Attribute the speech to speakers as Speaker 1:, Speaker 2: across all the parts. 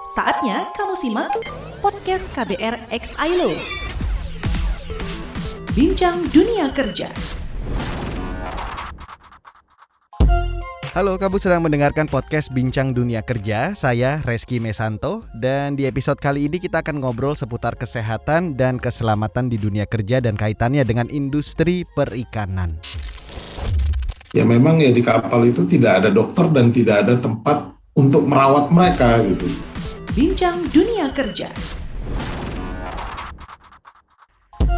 Speaker 1: Saatnya kamu simak podcast KBR X ILO. Bincang Dunia Kerja.
Speaker 2: Halo, kamu sedang mendengarkan podcast Bincang Dunia Kerja. Saya Reski Mesanto dan di episode kali ini kita akan ngobrol seputar kesehatan dan keselamatan di dunia kerja dan kaitannya dengan industri perikanan.
Speaker 3: Ya memang ya di kapal itu tidak ada dokter dan tidak ada tempat untuk merawat mereka gitu.
Speaker 1: Bincang Dunia Kerja.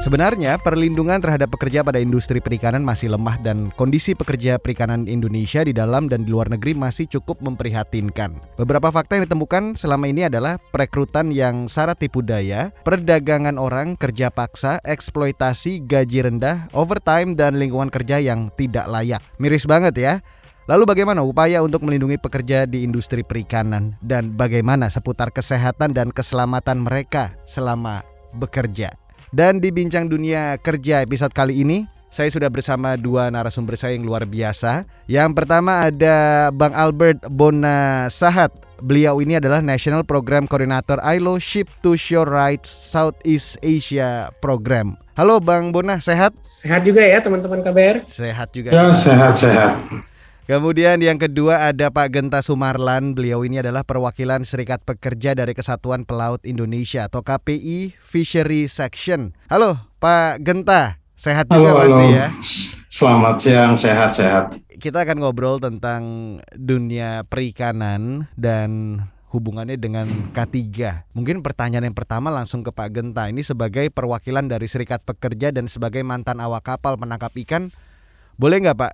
Speaker 2: Sebenarnya perlindungan terhadap pekerja pada industri perikanan masih lemah dan kondisi pekerja perikanan Indonesia di dalam dan di luar negeri masih cukup memprihatinkan. Beberapa fakta yang ditemukan selama ini adalah perekrutan yang syarat tipu daya, perdagangan orang, kerja paksa, eksploitasi, gaji rendah, overtime dan lingkungan kerja yang tidak layak. Miris banget ya. Lalu bagaimana upaya untuk melindungi pekerja di industri perikanan dan bagaimana seputar kesehatan dan keselamatan mereka selama bekerja? Dan di Bincang Dunia Kerja episode kali ini, saya sudah bersama dua narasumber saya yang luar biasa. Yang pertama ada Bang Albert Bona Sahat. Beliau ini adalah National Program Coordinator ILO Ship to Shore Rights Southeast Asia Program. Halo Bang Bona, sehat?
Speaker 4: Sehat juga ya teman-teman KBR?
Speaker 2: Sehat juga.
Speaker 3: Ya sehat-sehat.
Speaker 2: Kemudian yang kedua ada Pak Genta Sumarlan. Beliau ini adalah perwakilan Serikat Pekerja dari Kesatuan Pelaut Indonesia atau KPI Fishery Section. Halo Pak Genta, sehat juga
Speaker 3: halo,
Speaker 2: pasti
Speaker 3: halo.
Speaker 2: ya.
Speaker 3: Selamat siang, sehat-sehat.
Speaker 2: Kita akan ngobrol tentang dunia perikanan dan hubungannya dengan K3. Mungkin pertanyaan yang pertama langsung ke Pak Genta. Ini sebagai perwakilan dari Serikat Pekerja dan sebagai mantan awak kapal menangkap ikan. Boleh nggak Pak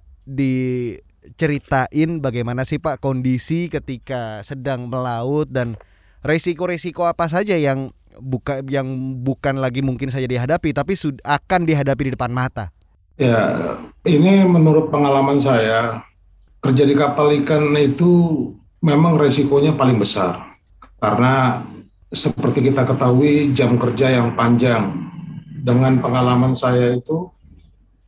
Speaker 2: diceritain bagaimana sih Pak kondisi ketika sedang melaut dan resiko-resiko apa saja yang buka yang bukan lagi mungkin saja dihadapi tapi akan dihadapi di depan mata.
Speaker 3: Ya, ini menurut pengalaman saya, kerja di kapal ikan itu memang resikonya paling besar. Karena seperti kita ketahui jam kerja yang panjang. Dengan pengalaman saya itu,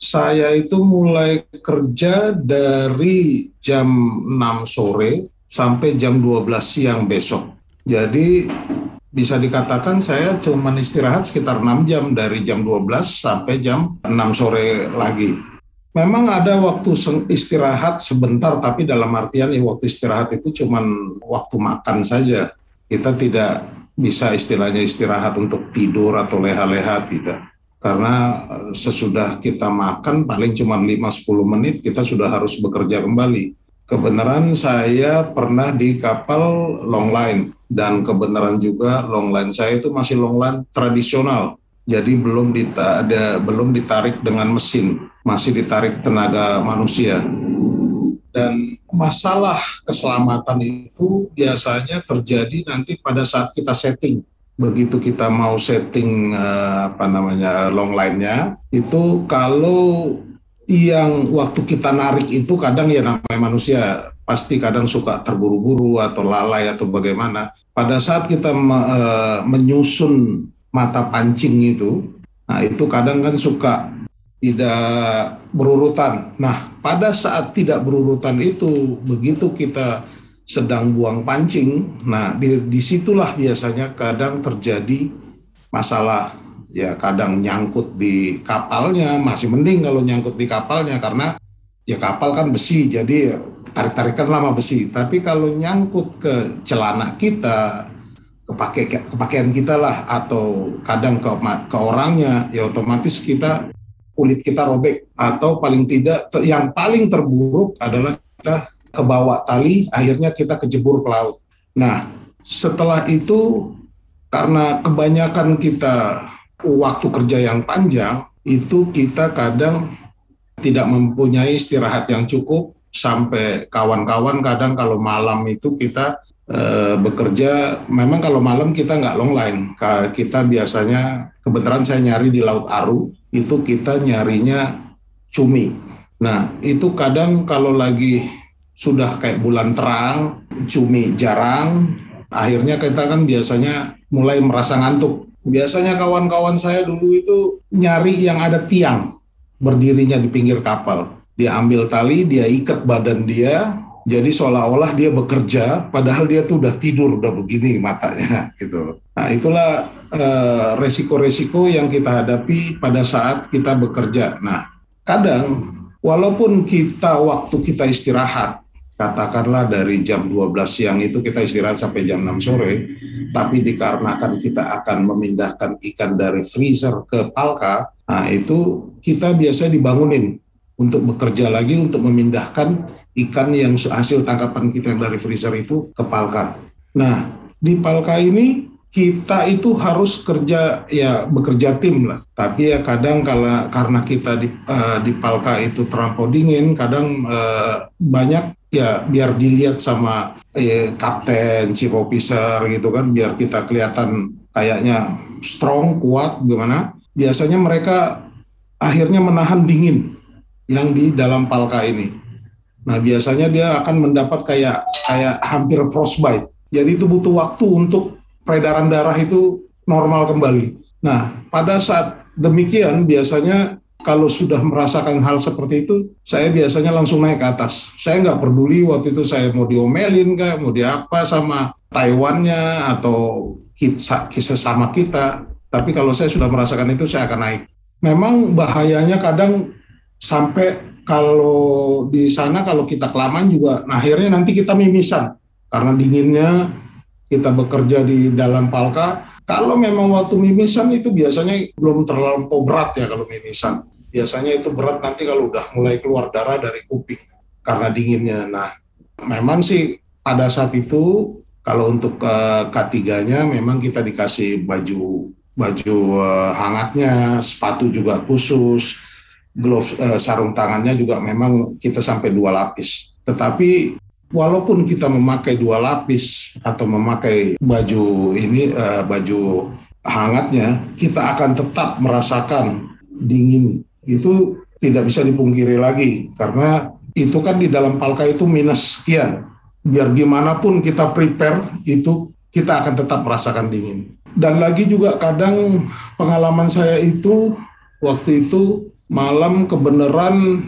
Speaker 3: saya itu mulai kerja dari jam 6 sore sampai jam 12 siang besok. Jadi bisa dikatakan saya cuma istirahat sekitar 6 jam dari jam 12 sampai jam 6 sore lagi. Memang ada waktu istirahat sebentar, tapi dalam artian ya waktu istirahat itu cuma waktu makan saja. Kita tidak bisa istilahnya istirahat untuk tidur atau leha-leha, tidak. Karena sesudah kita makan paling cuma 5-10 menit kita sudah harus bekerja kembali. Kebenaran saya pernah di kapal long line dan kebenaran juga long line saya itu masih long line tradisional. Jadi belum dita ada belum ditarik dengan mesin, masih ditarik tenaga manusia. Dan masalah keselamatan itu biasanya terjadi nanti pada saat kita setting. Begitu kita mau setting eh, apa namanya long line-nya, itu kalau yang waktu kita narik itu kadang ya namanya manusia pasti kadang suka terburu-buru atau lalai atau bagaimana. Pada saat kita me- eh, menyusun mata pancing itu, nah itu kadang kan suka tidak berurutan. Nah, pada saat tidak berurutan itu, begitu kita sedang buang pancing, nah di, di situlah biasanya kadang terjadi masalah. Ya kadang nyangkut di kapalnya. Masih mending kalau nyangkut di kapalnya karena ya kapal kan besi jadi tarik-tarikan lama besi. Tapi kalau nyangkut ke celana kita kepake kepakaian kita lah atau kadang ke ke orangnya ya otomatis kita kulit kita robek. Atau paling tidak yang paling terburuk adalah kita kebawa tali akhirnya kita kejebur ke laut. Nah, setelah itu karena kebanyakan kita waktu kerja yang panjang itu kita kadang tidak mempunyai istirahat yang cukup sampai kawan-kawan kadang kalau malam itu kita eh, bekerja. Memang kalau malam kita nggak long line. Kita biasanya kebetulan saya nyari di Laut Aru itu kita nyarinya cumi. Nah itu kadang kalau lagi sudah kayak bulan terang cumi jarang akhirnya kita kan biasanya mulai merasa ngantuk biasanya kawan-kawan saya dulu itu nyari yang ada tiang berdirinya di pinggir kapal dia ambil tali dia ikat badan dia Jadi seolah-olah dia bekerja, padahal dia tuh udah tidur, udah begini matanya gitu. Nah itulah uh, resiko-resiko yang kita hadapi pada saat kita bekerja. Nah kadang walaupun kita waktu kita istirahat, katakanlah dari jam 12 siang itu kita istirahat sampai jam 6 sore, tapi dikarenakan kita akan memindahkan ikan dari freezer ke palka, nah itu kita biasanya dibangunin untuk bekerja lagi untuk memindahkan ikan yang hasil tangkapan kita yang dari freezer itu ke palka. Nah, di palka ini kita itu harus kerja ya bekerja tim lah. Tapi ya kadang kalau karena kita di uh, di palka itu terlampau dingin, kadang uh, banyak ya biar dilihat sama eh, kapten, chief officer gitu kan, biar kita kelihatan kayaknya strong, kuat gimana. Biasanya mereka akhirnya menahan dingin yang di dalam palka ini. Nah, biasanya dia akan mendapat kayak kayak hampir frostbite. Jadi itu butuh waktu untuk peredaran darah itu normal kembali. Nah, pada saat demikian biasanya kalau sudah merasakan hal seperti itu, saya biasanya langsung naik ke atas. Saya nggak peduli waktu itu saya mau diomelin kayak mau diapa sama Taiwannya atau kisah, kisah sama kita. Tapi kalau saya sudah merasakan itu, saya akan naik. Memang bahayanya kadang sampai kalau di sana kalau kita kelamaan juga nah akhirnya nanti kita mimisan karena dinginnya kita bekerja di dalam palka kalau memang waktu mimisan itu biasanya belum terlalu berat ya kalau mimisan biasanya itu berat nanti kalau udah mulai keluar darah dari kuping karena dinginnya nah memang sih pada saat itu kalau untuk uh, K3-nya memang kita dikasih baju baju uh, hangatnya sepatu juga khusus glove uh, sarung tangannya juga memang kita sampai dua lapis. Tetapi walaupun kita memakai dua lapis atau memakai baju ini uh, baju hangatnya, kita akan tetap merasakan dingin. Itu tidak bisa dipungkiri lagi karena itu kan di dalam palka itu minus sekian. Biar gimana pun kita prepare itu kita akan tetap merasakan dingin. Dan lagi juga kadang pengalaman saya itu waktu itu malam kebenaran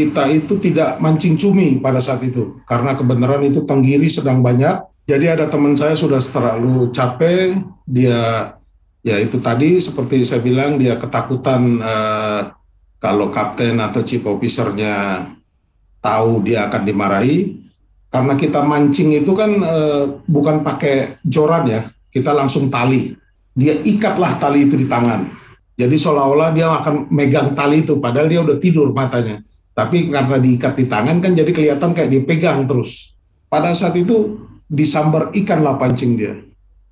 Speaker 3: kita itu tidak mancing cumi pada saat itu karena kebenaran itu tenggiri sedang banyak. Jadi ada teman saya sudah terlalu capek, dia ya itu tadi seperti saya bilang dia ketakutan uh, kalau kapten atau chief officernya tahu dia akan dimarahi karena kita mancing itu kan uh, bukan pakai joran ya, kita langsung tali. Dia ikatlah tali itu di tangan jadi seolah-olah dia akan megang tali itu, padahal dia udah tidur matanya. Tapi karena diikat di tangan kan jadi kelihatan kayak dipegang terus. Pada saat itu disambar ikan lah pancing dia.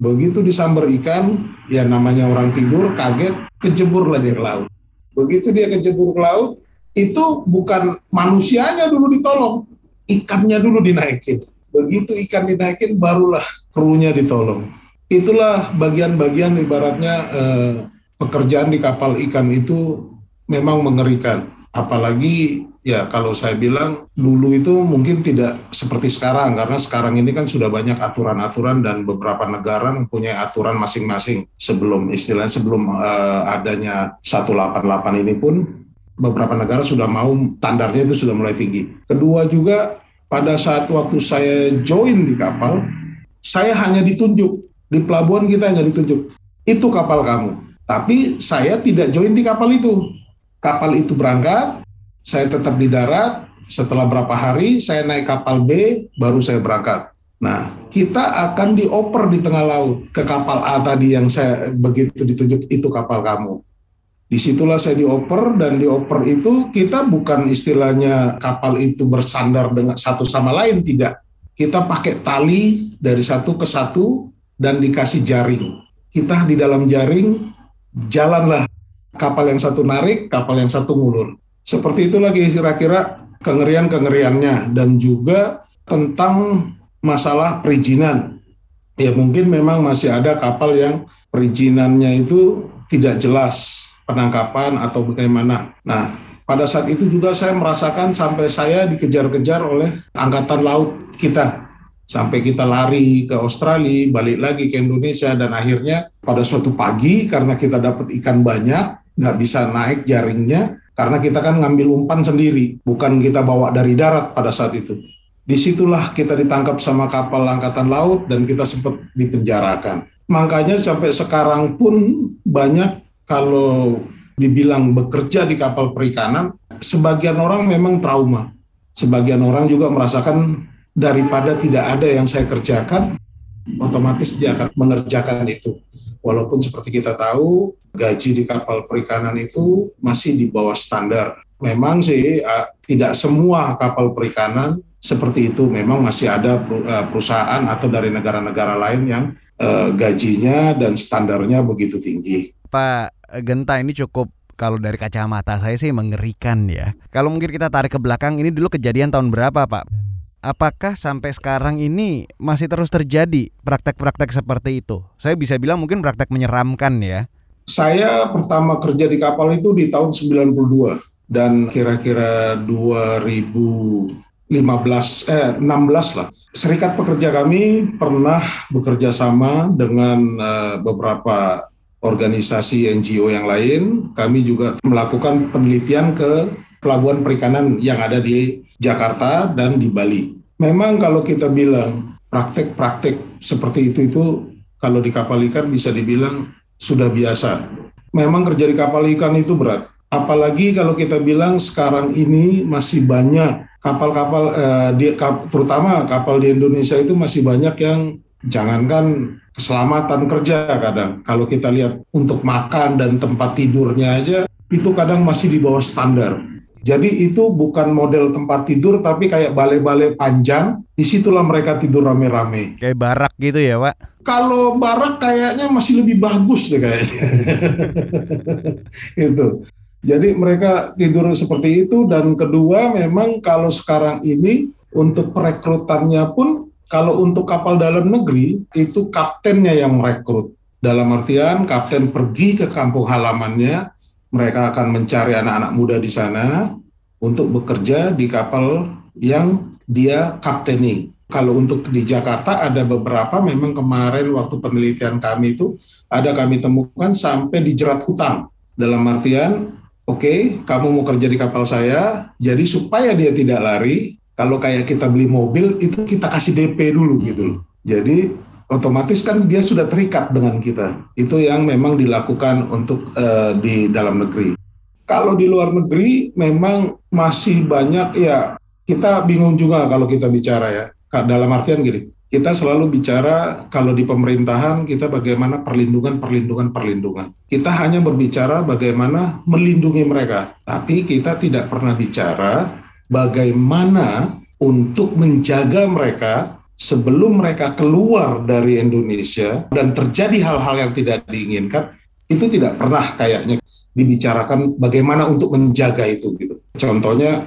Speaker 3: Begitu disambar ikan, ya namanya orang tidur, kaget, kejebur lah dia ke laut. Begitu dia kejebur ke laut, itu bukan manusianya dulu ditolong, ikannya dulu dinaikin. Begitu ikan dinaikin, barulah krunya ditolong. Itulah bagian-bagian ibaratnya eh, pekerjaan di kapal ikan itu memang mengerikan. Apalagi ya kalau saya bilang dulu itu mungkin tidak seperti sekarang karena sekarang ini kan sudah banyak aturan-aturan dan beberapa negara mempunyai aturan masing-masing sebelum istilahnya sebelum uh, adanya 188 ini pun beberapa negara sudah mau standarnya itu sudah mulai tinggi. Kedua juga pada saat waktu saya join di kapal saya hanya ditunjuk di pelabuhan kita hanya ditunjuk itu kapal kamu tapi saya tidak join di kapal itu. Kapal itu berangkat, saya tetap di darat. Setelah berapa hari saya naik kapal B, baru saya berangkat. Nah, kita akan dioper di tengah laut ke kapal A tadi yang saya begitu ditunjuk itu kapal kamu. Di situlah saya dioper dan dioper itu kita bukan istilahnya kapal itu bersandar dengan satu sama lain tidak. Kita pakai tali dari satu ke satu dan dikasih jaring. Kita di dalam jaring jalanlah kapal yang satu narik, kapal yang satu ngulur. Seperti itu lagi kira-kira kengerian-kengeriannya dan juga tentang masalah perizinan. Ya mungkin memang masih ada kapal yang perizinannya itu tidak jelas penangkapan atau bagaimana. Nah, pada saat itu juga saya merasakan sampai saya dikejar-kejar oleh angkatan laut kita sampai kita lari ke Australia, balik lagi ke Indonesia, dan akhirnya pada suatu pagi karena kita dapat ikan banyak, nggak bisa naik jaringnya, karena kita kan ngambil umpan sendiri, bukan kita bawa dari darat pada saat itu. Di situlah kita ditangkap sama kapal angkatan laut dan kita sempat dipenjarakan. Makanya sampai sekarang pun banyak kalau dibilang bekerja di kapal perikanan, sebagian orang memang trauma. Sebagian orang juga merasakan daripada tidak ada yang saya kerjakan, otomatis dia akan mengerjakan itu. Walaupun seperti kita tahu, gaji di kapal perikanan itu masih di bawah standar. Memang sih tidak semua kapal perikanan seperti itu. Memang masih ada perusahaan atau dari negara-negara lain yang uh, gajinya dan standarnya begitu tinggi.
Speaker 2: Pak Genta ini cukup kalau dari kacamata saya sih mengerikan ya. Kalau mungkin kita tarik ke belakang, ini dulu kejadian tahun berapa Pak? Apakah sampai sekarang ini masih terus terjadi praktek-praktek seperti itu? Saya bisa bilang mungkin praktek menyeramkan ya.
Speaker 3: Saya pertama kerja di kapal itu di tahun 92 dan kira-kira 2000 15 eh 16 lah. Serikat pekerja kami pernah bekerja sama dengan uh, beberapa organisasi NGO yang lain. Kami juga melakukan penelitian ke pelabuhan perikanan yang ada di Jakarta dan di Bali. Memang kalau kita bilang praktek-praktek seperti itu itu kalau di kapal ikan bisa dibilang sudah biasa. Memang kerja di kapal ikan itu berat. Apalagi kalau kita bilang sekarang ini masih banyak kapal-kapal eh, terutama kapal di Indonesia itu masih banyak yang jangankan keselamatan kerja kadang kalau kita lihat untuk makan dan tempat tidurnya aja itu kadang masih di bawah standar. Jadi itu bukan model tempat tidur tapi kayak balai-balai panjang. Di situlah mereka tidur rame-rame.
Speaker 2: Kayak barak gitu ya, Pak?
Speaker 3: Kalau barak kayaknya masih lebih bagus deh kayaknya. itu. Jadi mereka tidur seperti itu dan kedua memang kalau sekarang ini untuk perekrutannya pun kalau untuk kapal dalam negeri itu kaptennya yang merekrut. Dalam artian kapten pergi ke kampung halamannya, mereka akan mencari anak-anak muda di sana untuk bekerja di kapal yang dia kapteni. Kalau untuk di Jakarta ada beberapa memang kemarin waktu penelitian kami itu ada kami temukan sampai di jerat hutang. Dalam artian oke, okay, kamu mau kerja di kapal saya, jadi supaya dia tidak lari, kalau kayak kita beli mobil itu kita kasih DP dulu gitu loh. Jadi otomatis kan dia sudah terikat dengan kita. Itu yang memang dilakukan untuk uh, di dalam negeri. Kalau di luar negeri memang masih banyak ya kita bingung juga kalau kita bicara ya. Dalam artian gini, kita selalu bicara kalau di pemerintahan kita bagaimana perlindungan, perlindungan, perlindungan. Kita hanya berbicara bagaimana melindungi mereka, tapi kita tidak pernah bicara bagaimana untuk menjaga mereka sebelum mereka keluar dari Indonesia dan terjadi hal-hal yang tidak diinginkan. Itu tidak pernah kayaknya dibicarakan bagaimana untuk menjaga itu gitu. Contohnya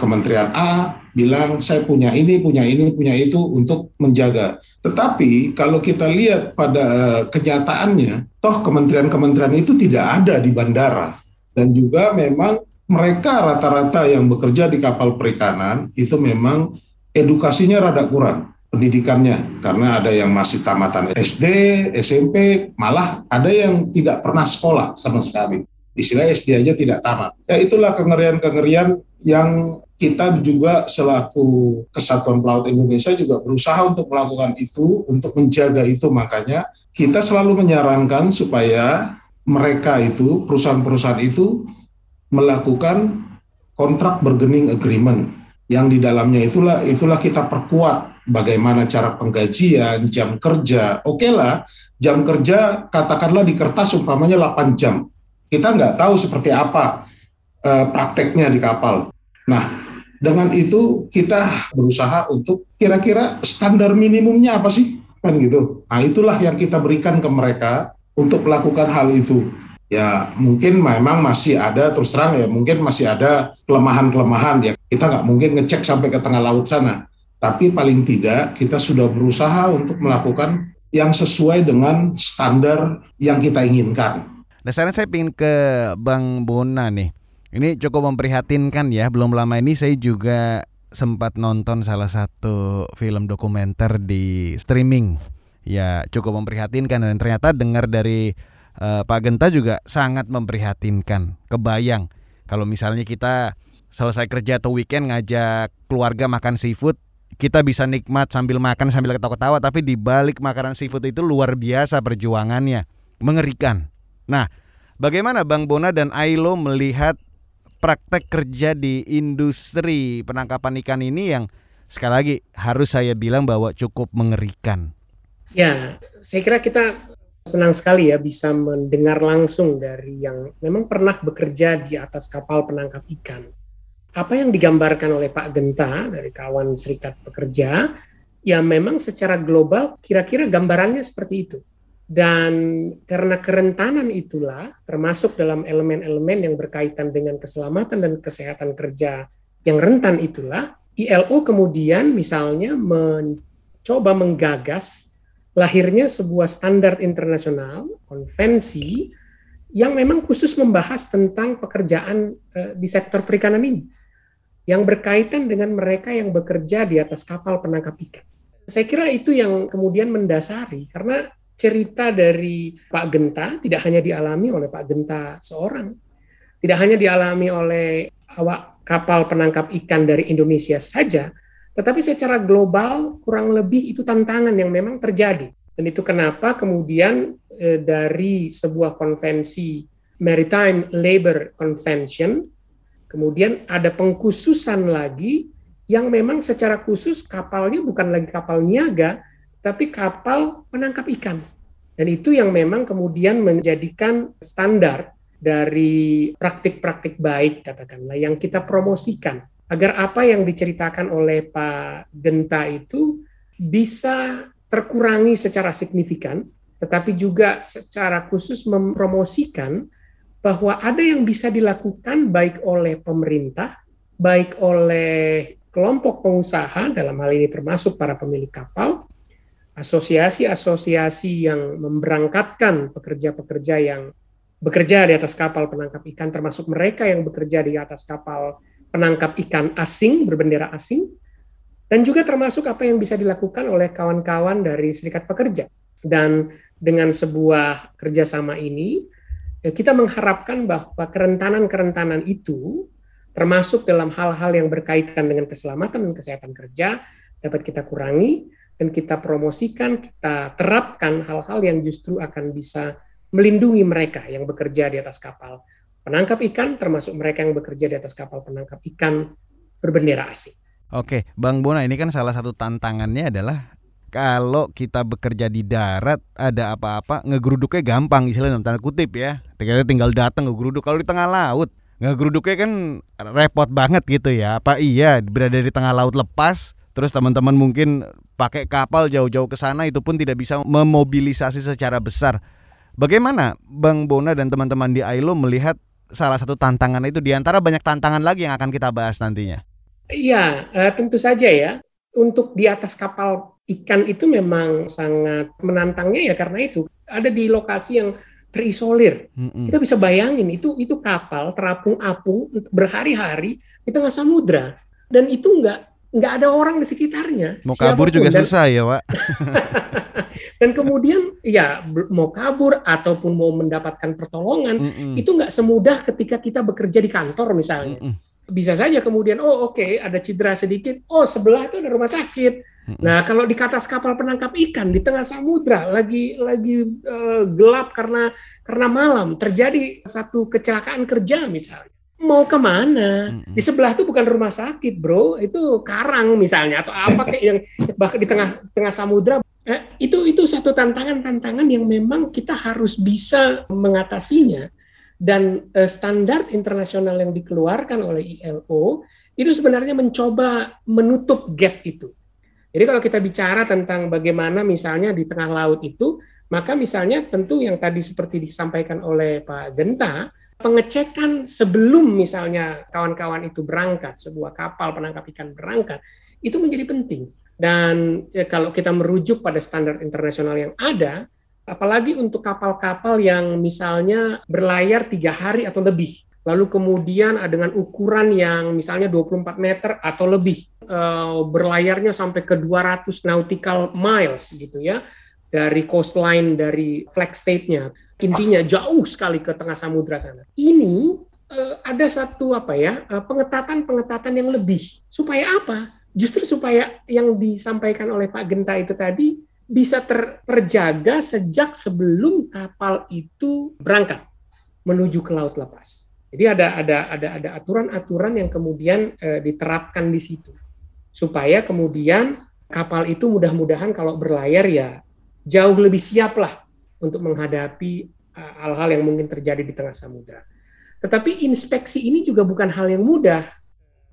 Speaker 3: Kementerian A bilang saya punya ini, punya ini, punya itu untuk menjaga. Tetapi kalau kita lihat pada eh, kenyataannya, toh kementerian-kementerian itu tidak ada di bandara. Dan juga memang mereka rata-rata yang bekerja di kapal perikanan itu memang edukasinya rada kurang pendidikannya karena ada yang masih tamatan SD, SMP, malah ada yang tidak pernah sekolah sama sekali. Istilah SD aja tidak tamat. Ya itulah kengerian-kengerian yang kita juga selaku Kesatuan Pelaut Indonesia juga berusaha untuk melakukan itu, untuk menjaga itu. Makanya kita selalu menyarankan supaya mereka itu, perusahaan-perusahaan itu melakukan kontrak bergening agreement yang di dalamnya itulah itulah kita perkuat bagaimana cara penggajian, jam kerja. Oke okay lah, jam kerja katakanlah di kertas umpamanya 8 jam. Kita nggak tahu seperti apa uh, prakteknya di kapal. Nah, dengan itu kita berusaha untuk kira-kira standar minimumnya apa sih? Kan gitu. Nah itulah yang kita berikan ke mereka untuk melakukan hal itu. Ya mungkin memang masih ada terus terang ya mungkin masih ada kelemahan-kelemahan ya kita nggak mungkin ngecek sampai ke tengah laut sana. Tapi paling tidak kita sudah berusaha untuk melakukan yang sesuai dengan standar yang kita inginkan.
Speaker 2: Nah sekarang saya ingin ke Bang Bona nih. Ini cukup memprihatinkan ya. Belum lama ini saya juga sempat nonton salah satu film dokumenter di streaming. Ya cukup memprihatinkan dan ternyata dengar dari uh, Pak Genta juga sangat memprihatinkan. Kebayang kalau misalnya kita selesai kerja atau weekend ngajak keluarga makan seafood, kita bisa nikmat sambil makan sambil ketawa-ketawa tapi di balik makanan seafood itu luar biasa perjuangannya, mengerikan. Nah, bagaimana Bang Bona dan Ailo melihat praktek kerja di industri penangkapan ikan ini yang sekali lagi harus saya bilang bahwa cukup mengerikan.
Speaker 4: Ya, saya kira kita senang sekali ya bisa mendengar langsung dari yang memang pernah bekerja di atas kapal penangkap ikan. Apa yang digambarkan oleh Pak Genta dari kawan serikat pekerja, ya memang secara global kira-kira gambarannya seperti itu. Dan karena kerentanan itulah, termasuk dalam elemen-elemen yang berkaitan dengan keselamatan dan kesehatan kerja yang rentan itulah, ILO kemudian misalnya mencoba menggagas lahirnya sebuah standar internasional, konvensi, yang memang khusus membahas tentang pekerjaan uh, di sektor perikanan ini, yang berkaitan dengan mereka yang bekerja di atas kapal penangkap ikan. Saya kira itu yang kemudian mendasari, karena cerita dari Pak Genta tidak hanya dialami oleh Pak Genta seorang, tidak hanya dialami oleh awak kapal penangkap ikan dari Indonesia saja, tetapi secara global kurang lebih itu tantangan yang memang terjadi. Dan itu kenapa kemudian eh, dari sebuah konvensi Maritime Labor Convention, kemudian ada pengkhususan lagi yang memang secara khusus kapalnya bukan lagi kapal niaga, tapi kapal penangkap ikan. Dan itu yang memang kemudian menjadikan standar dari praktik-praktik baik katakanlah yang kita promosikan agar apa yang diceritakan oleh Pak Genta itu bisa terkurangi secara signifikan tetapi juga secara khusus mempromosikan bahwa ada yang bisa dilakukan baik oleh pemerintah, baik oleh kelompok pengusaha dalam hal ini termasuk para pemilik kapal, asosiasi-asosiasi yang memberangkatkan pekerja-pekerja yang bekerja di atas kapal penangkap ikan, termasuk mereka yang bekerja di atas kapal penangkap ikan asing, berbendera asing, dan juga termasuk apa yang bisa dilakukan oleh kawan-kawan dari serikat pekerja. Dan dengan sebuah kerjasama ini, ya kita mengharapkan bahwa kerentanan-kerentanan itu, termasuk dalam hal-hal yang berkaitan dengan keselamatan dan kesehatan kerja, dapat kita kurangi, dan kita promosikan, kita terapkan hal-hal yang justru akan bisa melindungi mereka yang bekerja di atas kapal penangkap ikan, termasuk mereka yang bekerja di atas kapal penangkap ikan berbendera asing.
Speaker 2: Oke, Bang Bona, ini kan salah satu tantangannya adalah kalau kita bekerja di darat ada apa-apa ngegeruduknya gampang istilahnya dalam tanda kutip ya. Tinggal tinggal datang ngegeruduk. Kalau di tengah laut ngegeruduknya kan repot banget gitu ya. Apa iya berada di tengah laut lepas terus teman-teman mungkin pakai kapal jauh-jauh ke sana itu pun tidak bisa memobilisasi secara besar. Bagaimana Bang Bona dan teman-teman di Ailo melihat salah satu tantangan itu di antara banyak tantangan lagi yang akan kita bahas nantinya?
Speaker 4: Iya, uh, tentu saja ya. Untuk di atas kapal ikan itu memang sangat menantangnya ya karena itu ada di lokasi yang terisolir. Mm-hmm. Kita bisa bayangin itu itu kapal terapung apung berhari-hari di tengah samudra dan itu enggak nggak ada orang di sekitarnya.
Speaker 2: Mau kabur juga dan, susah ya, Pak.
Speaker 4: dan kemudian ya mau kabur ataupun mau mendapatkan pertolongan mm -mm. itu nggak semudah ketika kita bekerja di kantor misalnya. Mm -mm. Bisa saja kemudian oh oke okay, ada cedera sedikit, oh sebelah itu ada rumah sakit. Mm -mm. Nah kalau di atas kapal penangkap ikan di tengah samudra lagi lagi uh, gelap karena karena malam terjadi satu kecelakaan kerja misalnya mau ke mana? Mm-hmm. Di sebelah tuh bukan rumah sakit, bro. Itu karang misalnya atau apa kayak yang bahkan di tengah tengah samudra. Eh, itu itu satu tantangan-tantangan yang memang kita harus bisa mengatasinya. Dan eh, standar internasional yang dikeluarkan oleh ILO itu sebenarnya mencoba menutup gap itu. Jadi kalau kita bicara tentang bagaimana misalnya di tengah laut itu, maka misalnya tentu yang tadi seperti disampaikan oleh Pak Genta, pengecekan sebelum misalnya kawan-kawan itu berangkat, sebuah kapal penangkap ikan berangkat, itu menjadi penting. Dan ya, kalau kita merujuk pada standar internasional yang ada, apalagi untuk kapal-kapal yang misalnya berlayar tiga hari atau lebih, lalu kemudian dengan ukuran yang misalnya 24 meter atau lebih, uh, berlayarnya sampai ke 200 nautical miles gitu ya, dari coastline dari flag state-nya intinya jauh sekali ke tengah samudra sana. Ini uh, ada satu apa ya pengetatan-pengetatan yang lebih supaya apa? Justru supaya yang disampaikan oleh Pak Genta itu tadi bisa ter, terjaga sejak sebelum kapal itu berangkat menuju ke laut lepas. Jadi ada ada ada ada aturan-aturan yang kemudian e, diterapkan di situ supaya kemudian kapal itu mudah-mudahan kalau berlayar ya jauh lebih siap lah untuk menghadapi eh, hal-hal yang mungkin terjadi di tengah samudera. Tetapi inspeksi ini juga bukan hal yang mudah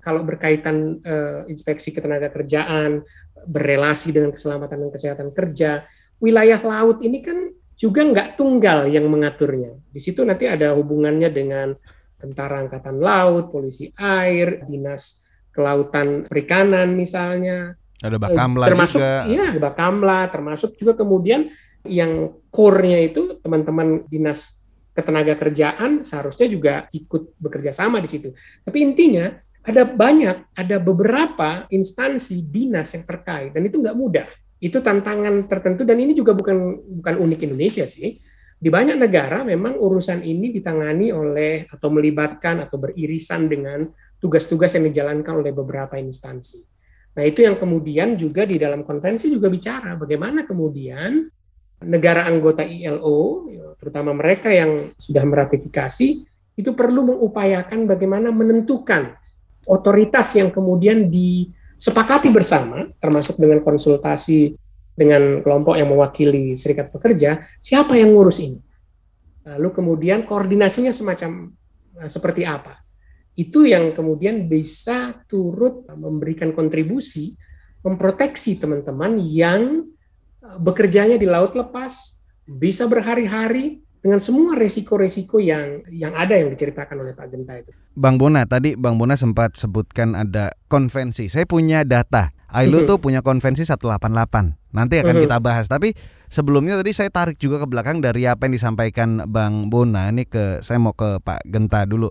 Speaker 4: kalau berkaitan uh, inspeksi ketenaga kerjaan, berrelasi dengan keselamatan dan kesehatan kerja, wilayah laut ini kan juga nggak tunggal yang mengaturnya. Di situ nanti ada hubungannya dengan tentara angkatan laut, polisi air, dinas kelautan perikanan misalnya.
Speaker 2: Ada bakamla
Speaker 4: termasuk,
Speaker 2: juga.
Speaker 4: Iya, bakamla, termasuk juga kemudian yang core-nya itu teman-teman dinas ketenaga kerjaan seharusnya juga ikut bekerja sama di situ. Tapi intinya ada banyak, ada beberapa instansi dinas yang terkait dan itu nggak mudah. Itu tantangan tertentu dan ini juga bukan bukan unik Indonesia sih. Di banyak negara memang urusan ini ditangani oleh atau melibatkan atau beririsan dengan tugas-tugas yang dijalankan oleh beberapa instansi. Nah, itu yang kemudian juga di dalam konvensi juga bicara bagaimana kemudian negara anggota ILO, terutama mereka yang sudah meratifikasi, itu perlu mengupayakan bagaimana menentukan otoritas yang kemudian disepakati bersama, termasuk dengan konsultasi dengan kelompok yang mewakili serikat pekerja, siapa yang ngurus ini? Lalu kemudian koordinasinya semacam eh, seperti apa? Itu yang kemudian bisa turut memberikan kontribusi memproteksi teman-teman yang eh, bekerjanya di laut lepas, bisa berhari-hari, dengan semua resiko-resiko yang yang ada yang diceritakan oleh Pak Genta itu.
Speaker 2: Bang Bona tadi Bang Bona sempat sebutkan ada konvensi. Saya punya data. ILO mm-hmm. tuh punya konvensi 188. Nanti akan mm-hmm. kita bahas. Tapi sebelumnya tadi saya tarik juga ke belakang dari apa yang disampaikan Bang Bona. Ini ke saya mau ke Pak Genta dulu.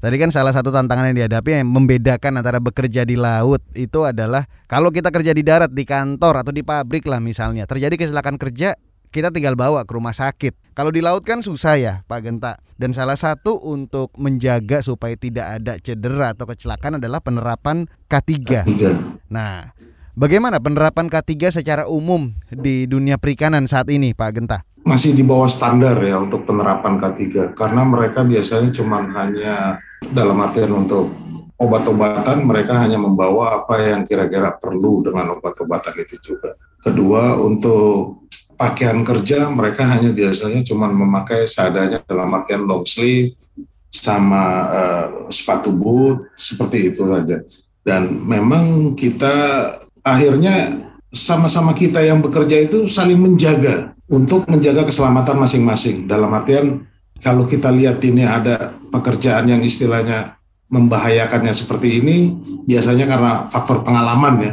Speaker 2: Tadi kan salah satu tantangan yang dihadapi yang membedakan antara bekerja di laut itu adalah kalau kita kerja di darat di kantor atau di pabrik lah misalnya terjadi kecelakaan kerja kita tinggal bawa ke rumah sakit. Kalau di laut kan susah ya Pak Genta. Dan salah satu untuk menjaga supaya tidak ada cedera atau kecelakaan adalah penerapan K3. K3. Nah, bagaimana penerapan K3 secara umum di dunia perikanan saat ini Pak Genta?
Speaker 3: Masih di bawah standar ya untuk penerapan K3 karena mereka biasanya cuma hanya dalam artian untuk obat-obatan mereka hanya membawa apa yang kira-kira perlu dengan obat-obatan itu juga. Kedua untuk pakaian kerja mereka hanya biasanya cuma memakai seadanya dalam artian long sleeve sama uh, sepatu boot seperti itu saja. Dan memang kita akhirnya sama-sama kita yang bekerja itu saling menjaga untuk menjaga keselamatan masing-masing. Dalam artian kalau kita lihat ini ada pekerjaan yang istilahnya membahayakannya seperti ini, biasanya karena faktor pengalaman ya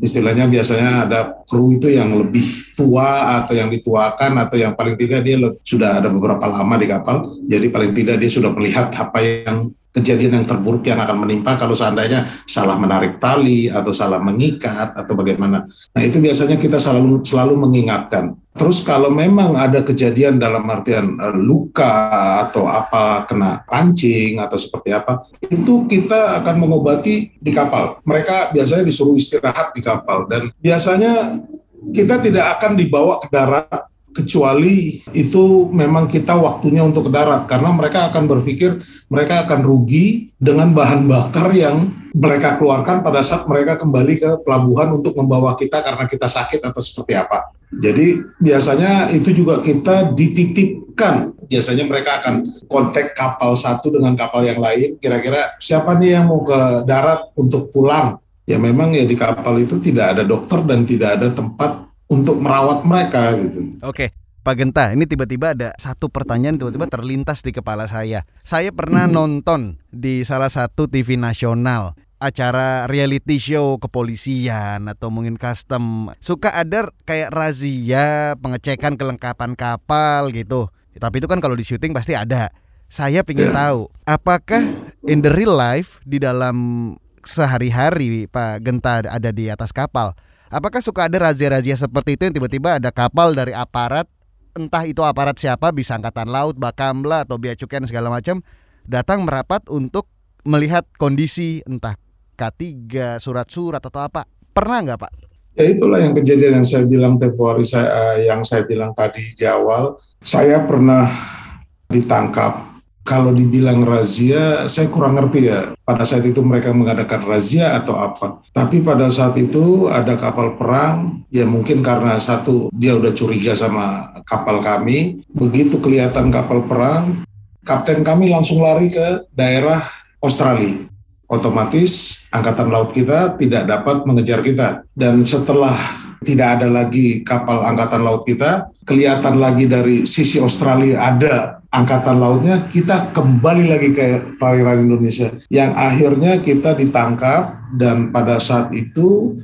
Speaker 3: istilahnya biasanya ada kru itu yang lebih tua atau yang dituakan atau yang paling tidak dia sudah ada beberapa lama di kapal. Jadi paling tidak dia sudah melihat apa yang kejadian yang terburuk yang akan menimpa kalau seandainya salah menarik tali atau salah mengikat atau bagaimana. Nah itu biasanya kita selalu selalu mengingatkan. Terus kalau memang ada kejadian dalam artian uh, luka atau apa kena pancing atau seperti apa, itu kita akan mengobati di kapal. Mereka biasanya disuruh istirahat di kapal dan biasanya kita tidak akan dibawa ke darat kecuali itu memang kita waktunya untuk ke darat karena mereka akan berpikir mereka akan rugi dengan bahan bakar yang mereka keluarkan pada saat mereka kembali ke pelabuhan untuk membawa kita karena kita sakit atau seperti apa. Jadi biasanya itu juga kita dititipkan. Biasanya mereka akan kontak kapal satu dengan kapal yang lain. Kira-kira siapa nih yang mau ke darat untuk pulang? Ya memang ya di kapal itu tidak ada dokter dan tidak ada tempat untuk merawat mereka gitu.
Speaker 2: Oke. Pak Genta, ini tiba-tiba ada satu pertanyaan tiba-tiba terlintas di kepala saya. Saya pernah hmm. nonton di salah satu TV nasional acara reality show kepolisian atau mungkin custom suka ada kayak razia pengecekan kelengkapan kapal gitu. Tapi itu kan kalau di syuting pasti ada. Saya ingin yeah. tahu apakah in the real life di dalam sehari-hari Pak Genta ada di atas kapal Apakah suka ada razia-razia seperti itu yang tiba-tiba ada kapal dari aparat, entah itu aparat siapa, bisa angkatan laut, bakamla atau bea cukai dan segala macam, datang merapat untuk melihat kondisi entah K3, surat-surat atau apa? Pernah nggak Pak?
Speaker 3: Ya itulah yang kejadian yang saya bilang tempo saya eh, yang saya bilang tadi di awal. Saya pernah ditangkap. Kalau dibilang razia, saya kurang ngerti ya. Pada saat itu mereka mengadakan razia atau apa. Tapi pada saat itu ada kapal perang, ya mungkin karena satu dia udah curiga sama kapal kami. Begitu kelihatan kapal perang, kapten kami langsung lari ke daerah Australia otomatis angkatan laut kita tidak dapat mengejar kita. Dan setelah tidak ada lagi kapal angkatan laut kita, kelihatan lagi dari sisi Australia ada angkatan lautnya, kita kembali lagi ke perairan Indonesia. Yang akhirnya kita ditangkap dan pada saat itu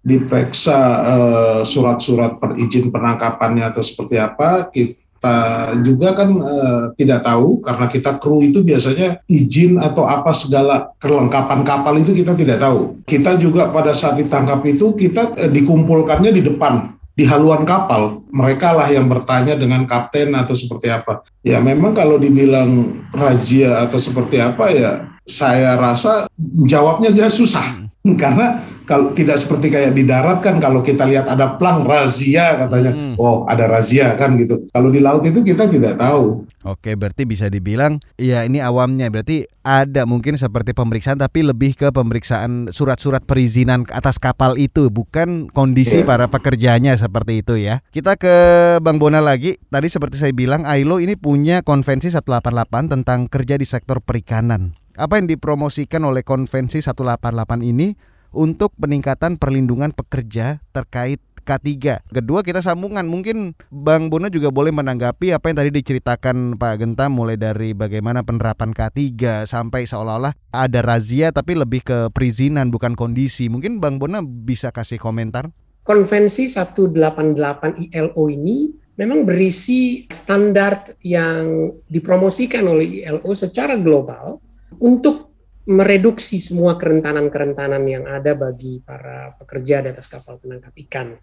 Speaker 3: diperiksa uh, surat-surat izin penangkapannya atau seperti apa, kita juga kan uh, tidak tahu karena kita kru itu biasanya izin atau apa segala kelengkapan kapal itu kita tidak tahu. Kita juga pada saat ditangkap itu kita uh, dikumpulkannya di depan di haluan kapal. Mereka lah yang bertanya dengan kapten atau seperti apa. Ya memang kalau dibilang razia atau seperti apa ya saya rasa jawabnya aja susah karena kalau tidak seperti kayak di darat kan kalau kita lihat ada plang razia katanya. Hmm. oh ada razia kan gitu. Kalau di laut itu kita tidak tahu.
Speaker 2: Oke berarti bisa dibilang ya ini awamnya. Berarti ada mungkin seperti pemeriksaan tapi lebih ke pemeriksaan surat-surat perizinan atas kapal itu bukan kondisi yeah. para pekerjanya seperti itu ya. Kita ke Bang Bona lagi. Tadi seperti saya bilang ILO ini punya konvensi 188 tentang kerja di sektor perikanan apa yang dipromosikan oleh konvensi 188 ini untuk peningkatan perlindungan pekerja terkait K3. Kedua kita sambungan mungkin Bang Bono juga boleh menanggapi apa yang tadi diceritakan Pak Genta mulai dari bagaimana penerapan K3 sampai seolah-olah ada razia tapi lebih ke perizinan bukan kondisi. Mungkin Bang Bono bisa kasih komentar.
Speaker 4: Konvensi 188 ILO ini memang berisi standar yang dipromosikan oleh ILO secara global untuk mereduksi semua kerentanan-kerentanan yang ada bagi para pekerja di atas kapal penangkap ikan.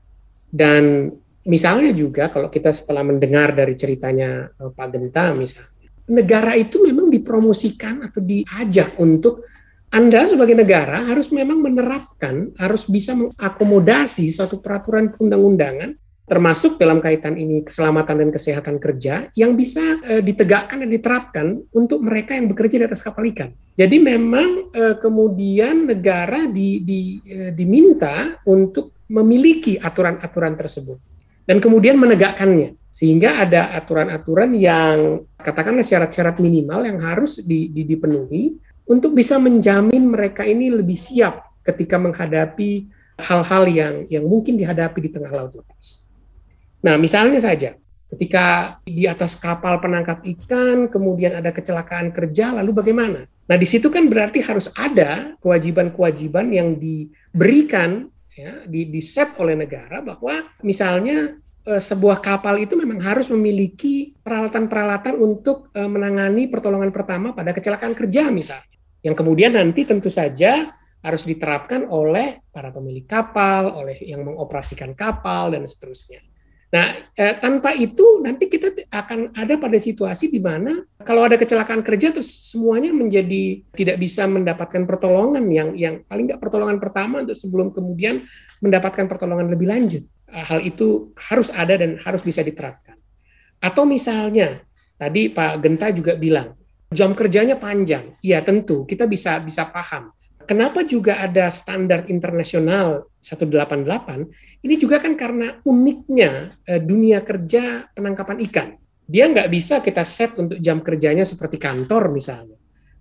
Speaker 4: Dan misalnya juga kalau kita setelah mendengar dari ceritanya eh, Pak Genta misalnya, negara itu memang dipromosikan atau diajak untuk anda sebagai negara harus memang menerapkan, harus bisa mengakomodasi suatu peraturan perundang-undangan termasuk dalam kaitan ini keselamatan dan kesehatan kerja yang bisa e, ditegakkan dan diterapkan untuk mereka yang bekerja di atas kapal ikan. Jadi memang e, kemudian negara di, di, e, diminta untuk memiliki aturan-aturan tersebut dan kemudian menegakkannya sehingga ada aturan-aturan yang katakanlah syarat-syarat minimal yang harus di, di, dipenuhi untuk bisa menjamin mereka ini lebih siap ketika menghadapi hal-hal yang yang mungkin dihadapi di tengah laut lepas. Nah, misalnya saja, ketika di atas kapal penangkap ikan, kemudian ada kecelakaan kerja, lalu bagaimana? Nah, di situ kan berarti harus ada kewajiban-kewajiban yang diberikan, ya, di, di set oleh negara bahwa misalnya eh, sebuah kapal itu memang harus memiliki peralatan-peralatan untuk eh, menangani pertolongan pertama pada kecelakaan kerja misalnya. Yang kemudian nanti tentu saja harus diterapkan oleh para pemilik kapal, oleh yang mengoperasikan kapal dan seterusnya. Nah, eh, tanpa itu nanti kita akan ada pada situasi di mana kalau ada kecelakaan kerja terus semuanya menjadi tidak bisa mendapatkan pertolongan yang yang paling nggak pertolongan pertama untuk sebelum kemudian mendapatkan pertolongan lebih lanjut. Eh, hal itu harus ada dan harus bisa diterapkan. Atau misalnya tadi Pak Genta juga bilang jam kerjanya panjang. Iya tentu kita bisa bisa paham kenapa juga ada standar internasional 188? Ini juga kan karena uniknya eh, dunia kerja penangkapan ikan. Dia nggak bisa kita set untuk jam kerjanya seperti kantor misalnya.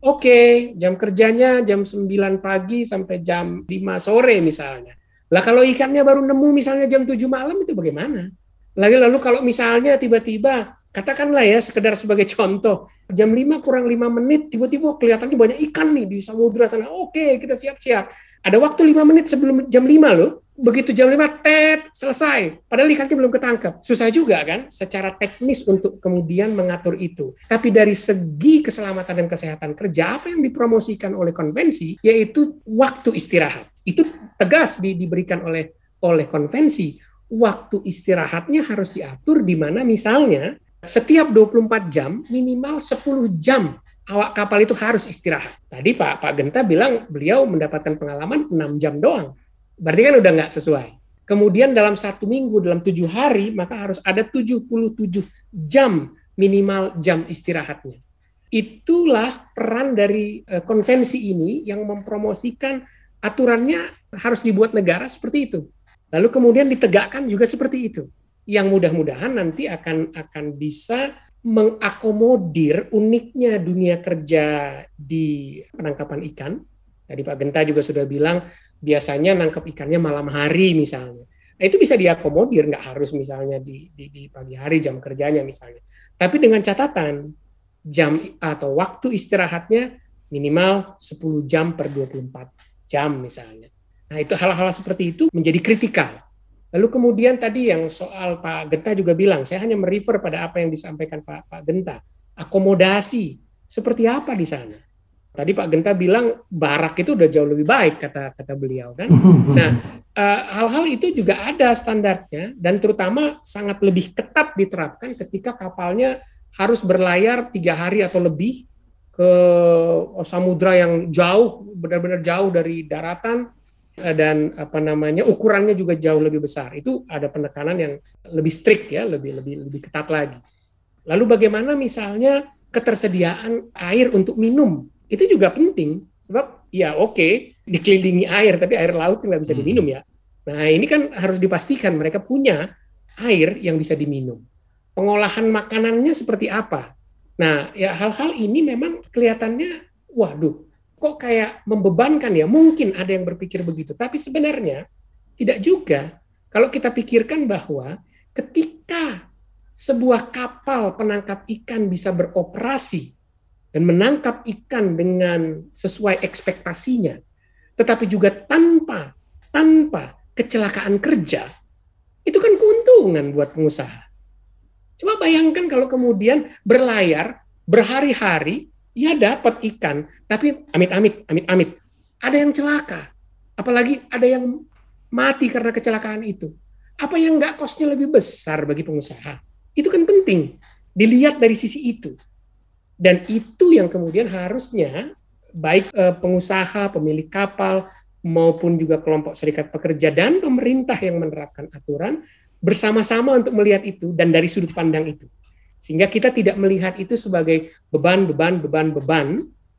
Speaker 4: Oke, jam kerjanya jam 9 pagi sampai jam 5 sore misalnya. Lah kalau ikannya baru nemu misalnya jam 7 malam itu bagaimana? Lalu lalu kalau misalnya tiba-tiba katakanlah ya sekedar sebagai contoh jam 5 kurang 5 menit tiba-tiba kelihatannya banyak ikan nih di samudra sana. Oke kita siap-siap. Ada waktu 5 menit sebelum jam 5 loh. Begitu jam 5 tet selesai. Padahal ikannya belum ketangkap susah juga kan secara teknis untuk kemudian mengatur itu. Tapi dari segi keselamatan dan kesehatan kerja apa yang dipromosikan oleh konvensi yaitu waktu istirahat. Itu tegas di, diberikan oleh oleh konvensi. Waktu istirahatnya harus diatur di mana misalnya setiap 24 jam minimal 10 jam awak kapal itu harus istirahat. Tadi Pak Pak Genta bilang beliau mendapatkan pengalaman 6 jam doang. Berarti kan udah nggak sesuai. Kemudian dalam satu minggu, dalam tujuh hari, maka harus ada 77 jam minimal jam istirahatnya. Itulah peran dari eh, konvensi ini yang mempromosikan aturannya harus dibuat negara seperti itu. Lalu kemudian ditegakkan juga seperti itu. Yang mudah-mudahan nanti akan akan bisa mengakomodir uniknya dunia kerja di penangkapan ikan. Tadi Pak Genta juga sudah bilang biasanya nangkep ikannya malam hari misalnya. Nah, itu bisa diakomodir, nggak harus misalnya di, di, di pagi hari jam kerjanya misalnya. Tapi dengan catatan jam atau waktu istirahatnya minimal 10 jam per 24 jam misalnya. Nah itu hal-hal seperti itu menjadi kritikal Lalu kemudian tadi yang soal Pak Genta juga bilang, saya hanya merefer pada apa yang disampaikan Pak, Pak Genta. Akomodasi, seperti apa di sana? Tadi Pak Genta bilang barak itu udah jauh lebih baik kata kata beliau kan. Nah eh, hal-hal uh, itu juga ada standarnya dan terutama sangat lebih ketat diterapkan ketika kapalnya harus berlayar tiga hari atau lebih ke samudra yang jauh benar-benar jauh dari daratan dan apa namanya ukurannya juga jauh lebih besar. Itu ada penekanan yang lebih strict ya, lebih lebih lebih ketat lagi. Lalu bagaimana misalnya ketersediaan air untuk minum itu juga penting sebab ya oke okay, dikelilingi air tapi air laut nggak bisa hmm. diminum ya. Nah ini kan harus dipastikan mereka punya air yang bisa diminum. Pengolahan makanannya seperti apa? Nah ya hal-hal ini memang kelihatannya waduh kok kayak membebankan ya? Mungkin ada yang berpikir begitu, tapi sebenarnya tidak juga. Kalau kita pikirkan bahwa ketika sebuah kapal penangkap ikan bisa beroperasi dan menangkap ikan dengan sesuai ekspektasinya, tetapi juga tanpa tanpa kecelakaan kerja, itu kan keuntungan buat pengusaha. Coba bayangkan kalau kemudian berlayar berhari-hari Ia dapat ikan, tapi amit-amit, amit-amit. Ada yang celaka. Apalagi ada yang mati karena kecelakaan itu. Apa yang nggak kosnya lebih besar bagi pengusaha? Itu kan penting. Dilihat dari sisi itu. Dan itu yang kemudian harusnya baik eh, pengusaha, pemilik kapal, maupun juga kelompok serikat pekerja dan pemerintah yang menerapkan aturan bersama-sama untuk melihat itu dan dari sudut pandang itu. Sehingga kita tidak melihat itu sebagai beban, beban, beban, beban,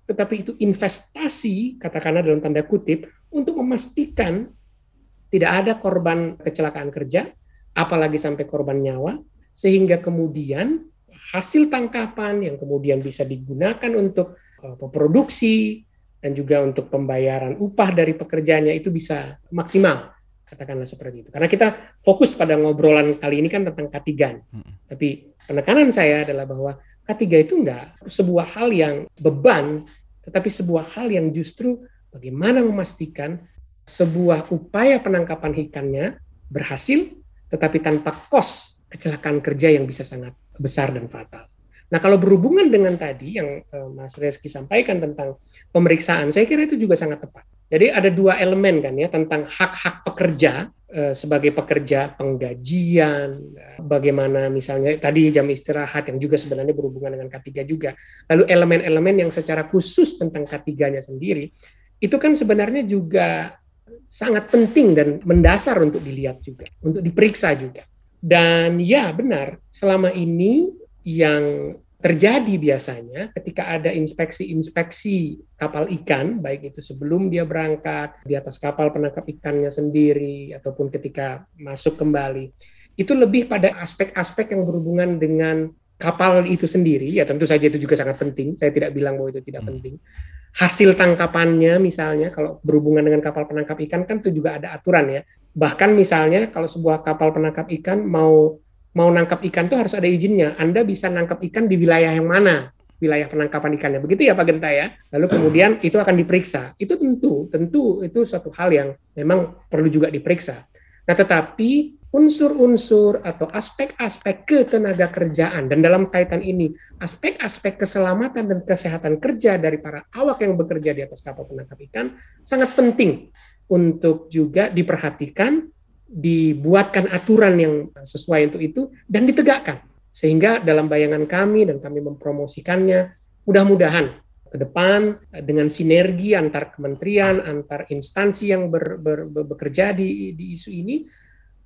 Speaker 4: tetapi itu investasi, katakanlah dalam tanda kutip, untuk memastikan tidak ada korban kecelakaan kerja, apalagi sampai korban nyawa, sehingga kemudian hasil tangkapan yang kemudian bisa digunakan untuk uh, produksi dan juga untuk pembayaran upah dari pekerjanya itu bisa maksimal katakanlah seperti itu. Karena kita fokus pada ngobrolan kali ini kan tentang K3. Hmm. Tapi penekanan saya adalah bahwa K3 itu enggak sebuah hal yang beban, tetapi sebuah hal yang justru bagaimana memastikan sebuah upaya penangkapan ikannya berhasil, tetapi tanpa kos kecelakaan kerja yang bisa sangat besar dan fatal. Nah, kalau berhubungan dengan tadi yang uh, Mas Reski sampaikan tentang pemeriksaan, saya kira itu juga sangat tepat. Jadi ada dua elemen kan ya tentang hak-hak pekerja uh, sebagai pekerja penggajian, bagaimana misalnya tadi jam istirahat yang juga sebenarnya berhubungan dengan K3 juga. Lalu elemen-elemen yang secara khusus tentang K3-nya sendiri itu kan sebenarnya juga sangat penting dan mendasar untuk dilihat juga, untuk diperiksa juga. Dan ya benar, selama ini yang terjadi biasanya ketika ada inspeksi-inspeksi kapal ikan, baik itu sebelum dia berangkat, di atas kapal penangkap ikannya sendiri, ataupun ketika masuk kembali, itu lebih pada aspek-aspek yang berhubungan dengan kapal itu sendiri, ya tentu saja itu juga sangat penting, saya tidak bilang bahwa itu tidak hmm. penting. Hasil tangkapannya misalnya, kalau berhubungan dengan kapal penangkap ikan kan itu juga ada aturan ya. Bahkan misalnya kalau sebuah kapal penangkap ikan mau mau nangkap ikan tuh harus ada izinnya. Anda bisa nangkap ikan di wilayah yang mana? wilayah penangkapan ikannya. Begitu ya Pak Genta ya. Lalu kemudian itu akan diperiksa. Itu tentu, tentu itu suatu hal yang memang perlu juga diperiksa. Nah, tetapi unsur-unsur atau aspek-aspek ketenaga kerjaan dan dalam kaitan ini aspek-aspek keselamatan dan kesehatan kerja dari para awak yang bekerja di atas kapal penangkap ikan sangat penting untuk juga diperhatikan dibuatkan aturan yang sesuai untuk itu dan ditegakkan. Sehingga dalam bayangan kami dan kami mempromosikannya mudah-mudahan ke depan dengan sinergi antar kementerian, antar instansi yang ber, ber, ber, bekerja di, di isu ini,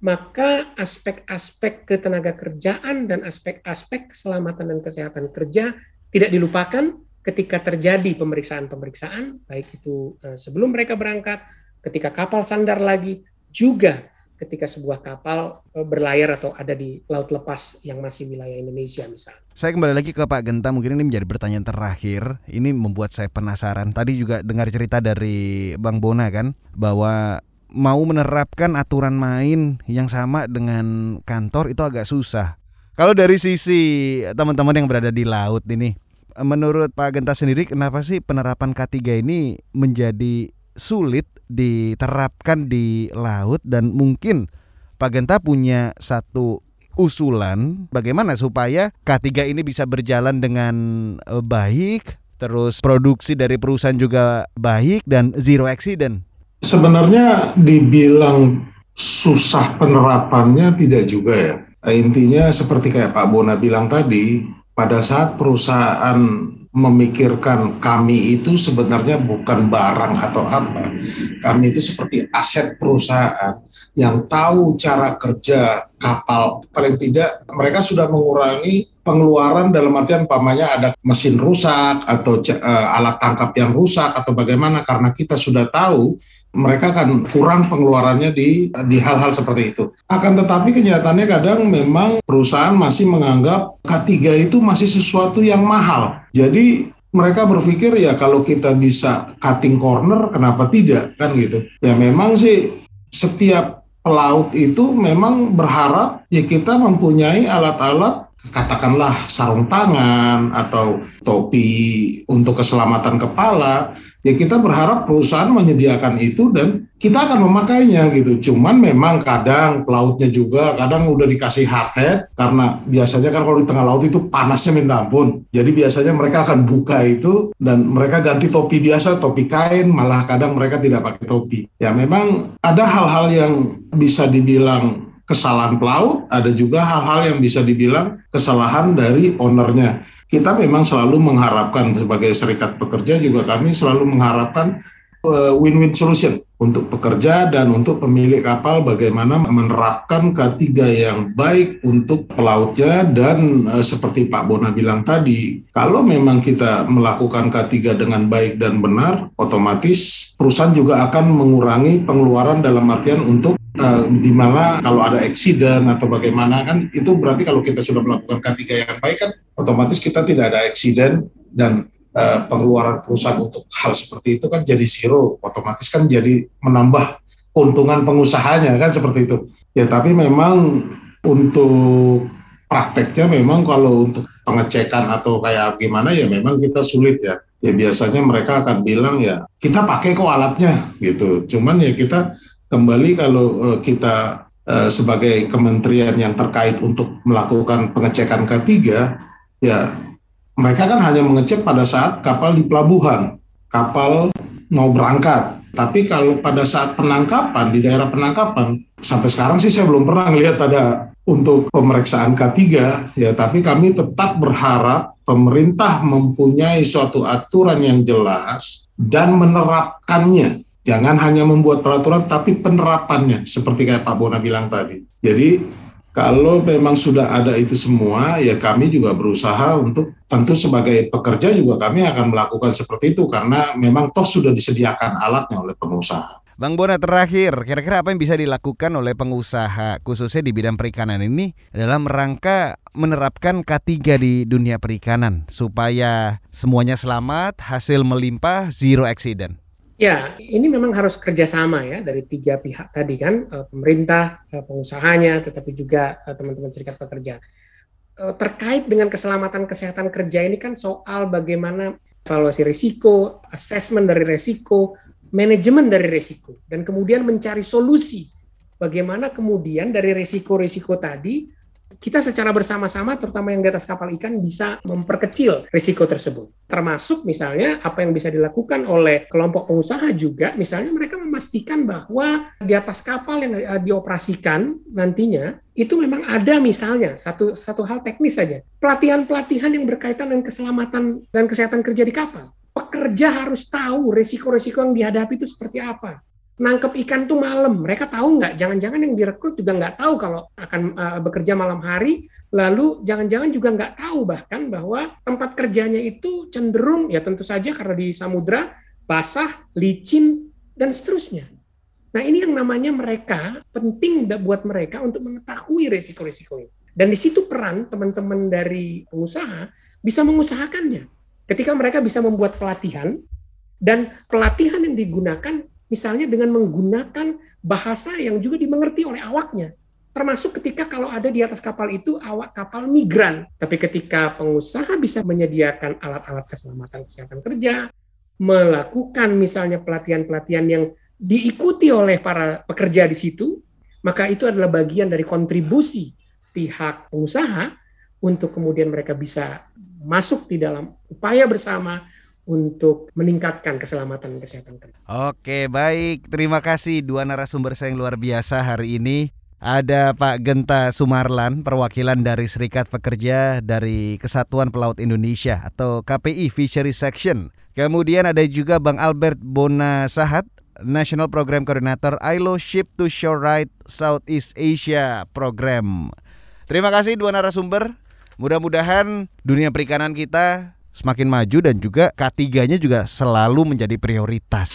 Speaker 4: maka aspek-aspek ketenaga kerjaan dan aspek-aspek keselamatan dan kesehatan kerja tidak dilupakan ketika terjadi pemeriksaan-pemeriksaan, baik itu eh, sebelum mereka berangkat, ketika kapal sandar lagi, juga ketika sebuah kapal eh, berlayar atau ada di laut lepas yang masih wilayah Indonesia misalnya.
Speaker 2: Saya kembali lagi ke Pak Genta, mungkin ini menjadi pertanyaan terakhir. Ini membuat saya penasaran. Tadi juga dengar cerita dari Bang Bona kan, bahwa mau menerapkan aturan main yang sama dengan kantor itu agak susah. Kalau dari sisi teman-teman yang berada di laut ini, menurut Pak Genta sendiri kenapa sih penerapan K3 ini menjadi sulit diterapkan di laut dan mungkin Pak Genta punya satu usulan bagaimana supaya K3 ini bisa berjalan dengan eh, baik, terus produksi dari perusahaan juga baik dan zero accident.
Speaker 3: Sebenarnya dibilang susah penerapannya tidak juga ya. Intinya seperti kayak Pak Bona bilang tadi, pada saat perusahaan memikirkan kami itu sebenarnya bukan barang atau apa. Kami itu seperti aset perusahaan yang tahu cara kerja kapal. Paling tidak mereka sudah mengurangi pengeluaran dalam artian umpamanya ada mesin rusak atau uh, alat tangkap yang rusak atau bagaimana karena kita sudah tahu mereka akan kurang pengeluarannya di di hal-hal seperti itu. Akan tetapi kenyataannya kadang memang perusahaan masih menganggap K3 itu masih sesuatu yang mahal. Jadi mereka berpikir ya kalau kita bisa cutting corner kenapa tidak kan gitu. Ya memang sih setiap pelaut itu memang berharap ya kita mempunyai alat-alat katakanlah sarung tangan atau topi untuk keselamatan kepala, ya kita berharap perusahaan menyediakan itu dan kita akan memakainya gitu. Cuman memang kadang pelautnya juga kadang udah dikasih hard hat karena biasanya kan kalau di tengah laut itu panasnya minta ampun. Jadi biasanya mereka akan buka itu dan mereka ganti topi biasa, topi kain, malah kadang mereka tidak pakai topi. Ya memang ada hal-hal yang bisa dibilang kesalahan pelaut, ada juga hal-hal yang bisa dibilang kesalahan dari ownernya. Kita memang selalu mengharapkan sebagai serikat pekerja juga kami selalu mengharapkan eh, win-win solution untuk pekerja dan untuk pemilik kapal bagaimana menerapkan K3 yang baik untuk pelautnya dan e, seperti Pak Bona bilang tadi, kalau memang kita melakukan K3 dengan baik dan benar, otomatis perusahaan juga akan mengurangi pengeluaran dalam artian untuk e, di mana kalau ada accident atau bagaimana kan itu berarti kalau kita sudah melakukan K3 yang baik kan otomatis kita tidak ada accident dan uh, pengeluaran perusahaan untuk hal seperti itu kan jadi zero, otomatis kan jadi menambah keuntungan pengusahanya kan seperti itu. Ya tapi memang untuk prakteknya memang kalau untuk pengecekan atau kayak gimana ya memang kita sulit ya. Ya biasanya mereka akan bilang ya kita pakai kok alatnya gitu. Cuman ya kita kembali kalau uh, kita uh, sebagai kementerian yang terkait untuk melakukan pengecekan K3 ya mereka kan hanya mengecek pada saat kapal di pelabuhan, kapal mau berangkat. Tapi kalau pada saat penangkapan di daerah penangkapan, sampai sekarang sih saya belum pernah melihat ada untuk pemeriksaan K3 ya, tapi kami tetap berharap pemerintah mempunyai suatu aturan yang jelas dan menerapkannya. Jangan hanya membuat peraturan tapi penerapannya seperti kayak Pak Bona bilang tadi. Jadi kalau memang sudah ada itu semua, ya kami juga berusaha untuk tentu sebagai pekerja juga kami akan melakukan seperti itu karena memang toh sudah disediakan alatnya oleh pengusaha.
Speaker 2: Bang Bona terakhir, kira-kira apa yang bisa dilakukan oleh pengusaha khususnya di bidang perikanan ini dalam rangka menerapkan K3 di dunia perikanan supaya semuanya selamat, hasil melimpah, zero accident?
Speaker 4: Ya, ini memang harus kerjasama ya dari tiga pihak tadi kan, eh, pemerintah, eh, pengusahanya, tetapi juga eh, teman-teman serikat pekerja. Terkait dengan keselamatan kesehatan kerja ini kan soal bagaimana evaluasi risiko, assessment dari risiko, manajemen dari risiko, dan kemudian mencari solusi bagaimana kemudian dari risiko-risiko tadi kita secara bersama-sama, terutama yang di atas kapal ikan, bisa memperkecil risiko tersebut. Termasuk misalnya apa yang bisa dilakukan oleh kelompok pengusaha juga, misalnya mereka memastikan bahwa di atas kapal yang eh, dioperasikan nantinya itu memang ada misalnya satu satu hal teknis saja pelatihan-pelatihan yang berkaitan dengan keselamatan dan kesehatan kerja di kapal. Pekerja harus tahu risiko-risiko yang dihadapi itu seperti apa nangkep ikan tuh malam. Mereka tahu nggak? Jangan-jangan yang direkrut juga nggak tahu kalau akan uh, bekerja malam hari. Lalu jangan-jangan juga nggak tahu bahkan bahwa tempat kerjanya itu cenderung ya tentu saja karena di samudra basah, licin dan seterusnya. Nah ini yang namanya mereka penting buat mereka untuk mengetahui resiko-resiko ini. Dan di situ peran teman-teman dari pengusaha bisa mengusahakannya. Ketika mereka bisa membuat pelatihan dan pelatihan yang digunakan misalnya dengan menggunakan bahasa yang juga dimengerti oleh awaknya. Termasuk ketika kalau ada di atas kapal itu awak kapal migran. Tapi ketika pengusaha bisa menyediakan alat-alat keselamatan kesehatan kerja, melakukan misalnya pelatihan-pelatihan yang diikuti oleh para pekerja di situ, maka itu adalah bagian dari kontribusi pihak pengusaha untuk kemudian mereka bisa masuk di dalam upaya bersama untuk meningkatkan keselamatan kesehatan kerja.
Speaker 2: Oke, baik. Terima kasih dua narasumber saya yang luar biasa hari ini. Ada Pak Genta Sumarlan, perwakilan dari Serikat Pekerja dari Kesatuan Pelaut Indonesia atau KPI Fishery Section. Kemudian ada juga Bang Albert Bona Sahat, National Program Coordinator ILO Ship to Shore Right Southeast Asia Program. Terima kasih dua narasumber. Mudah-mudahan dunia perikanan kita semakin maju dan juga K3-nya juga selalu menjadi prioritas.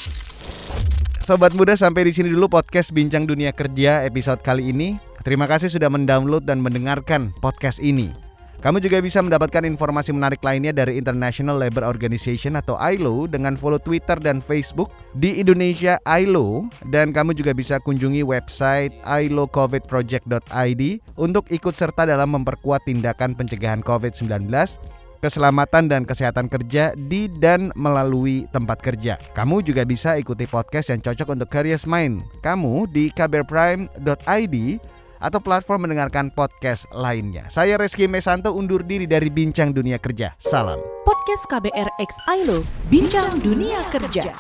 Speaker 2: Sobat muda sampai di sini dulu podcast Bincang Dunia Kerja episode kali ini. Terima kasih sudah mendownload dan mendengarkan podcast ini. Kamu juga bisa mendapatkan informasi menarik lainnya dari International Labour Organization atau ILO dengan follow Twitter dan Facebook di Indonesia ILO dan kamu juga bisa kunjungi website ilocovidproject.id untuk ikut serta dalam memperkuat tindakan pencegahan COVID-19 keselamatan dan kesehatan kerja di dan melalui tempat kerja. Kamu juga bisa ikuti podcast yang cocok untuk career mind kamu di kbrprime.id atau platform mendengarkan podcast lainnya. Saya Reski Mesanto undur diri dari Bincang Dunia Kerja. Salam.
Speaker 1: Podcast KBR X ILO, Bincang Dunia Kerja.